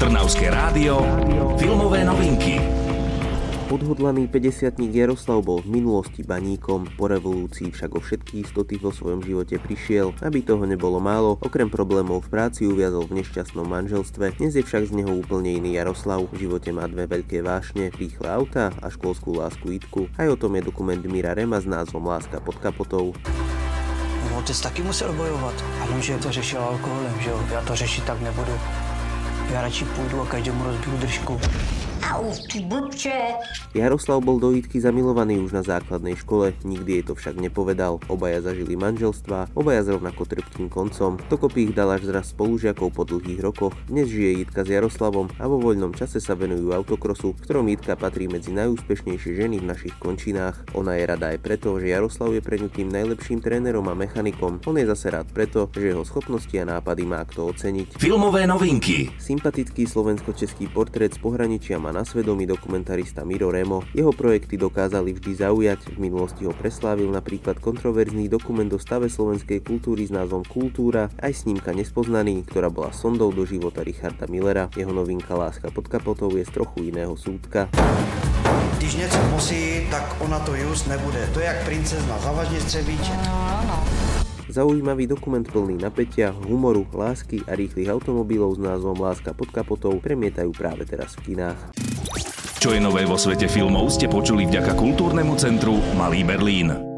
Trnavské rádio. Filmové novinky. Odhodlaný 50 Jaroslav bol v minulosti baníkom, po revolúcii však o všetky istoty vo svojom živote prišiel. Aby toho nebolo málo, okrem problémov v práci uviazol v nešťastnom manželstve. Dnes je však z neho úplne iný Jaroslav. V živote má dve veľké vášne, rýchle auta a školskú lásku Itku. Aj o tom je dokument Mira Rema s názvom Láska pod kapotou. Otec taky musel bojovat. A vím, že to řešil alkoholem, že jo? Já to řešit tak nebudu. Já radši půjdu a každému rozbiju držku. Au, ty blbče. Jaroslav bol do Jitky zamilovaný už na základnej škole, nikdy jej to však nepovedal. Obaja zažili manželstva, obaja s rovnako trpkým koncom. Dokopy ich dal až zraz spolužiakov po dlhých rokoch. Dnes žije Jitka s Jaroslavom a vo voľnom čase sa venujú autokrosu, v ktorom Jitka patrí medzi najúspešnejšie ženy v našich končinách. Ona je rada aj preto, že Jaroslav je pre ňu tým najlepším trénerom a mechanikom. On je zase rád preto, že jeho schopnosti a nápady má kto oceniť. Filmové novinky. Sympatický slovensko-český portrét z pohraničia má na svedomí dokumentarista Miro Remo. Jeho projekty dokázali vždy zaujať, v minulosti ho preslávil napríklad kontroverzný dokument o stave slovenskej kultúry s názvom Kultúra, aj snímka Nespoznaný, ktorá bola sondou do života Richarda Millera. Jeho novinka Láska pod kapotou je z trochu iného súdka. Když něco musí, tak ona to just nebude. To je jak princezna, zavažne střebíče. Zaujímavý dokument plný napätia, humoru, lásky a rýchlych automobilov s názvom Láska pod kapotou premietajú práve teraz v kinách. Čo je nové vo svete filmov ste počuli vďaka kultúrnemu centru Malý Berlín.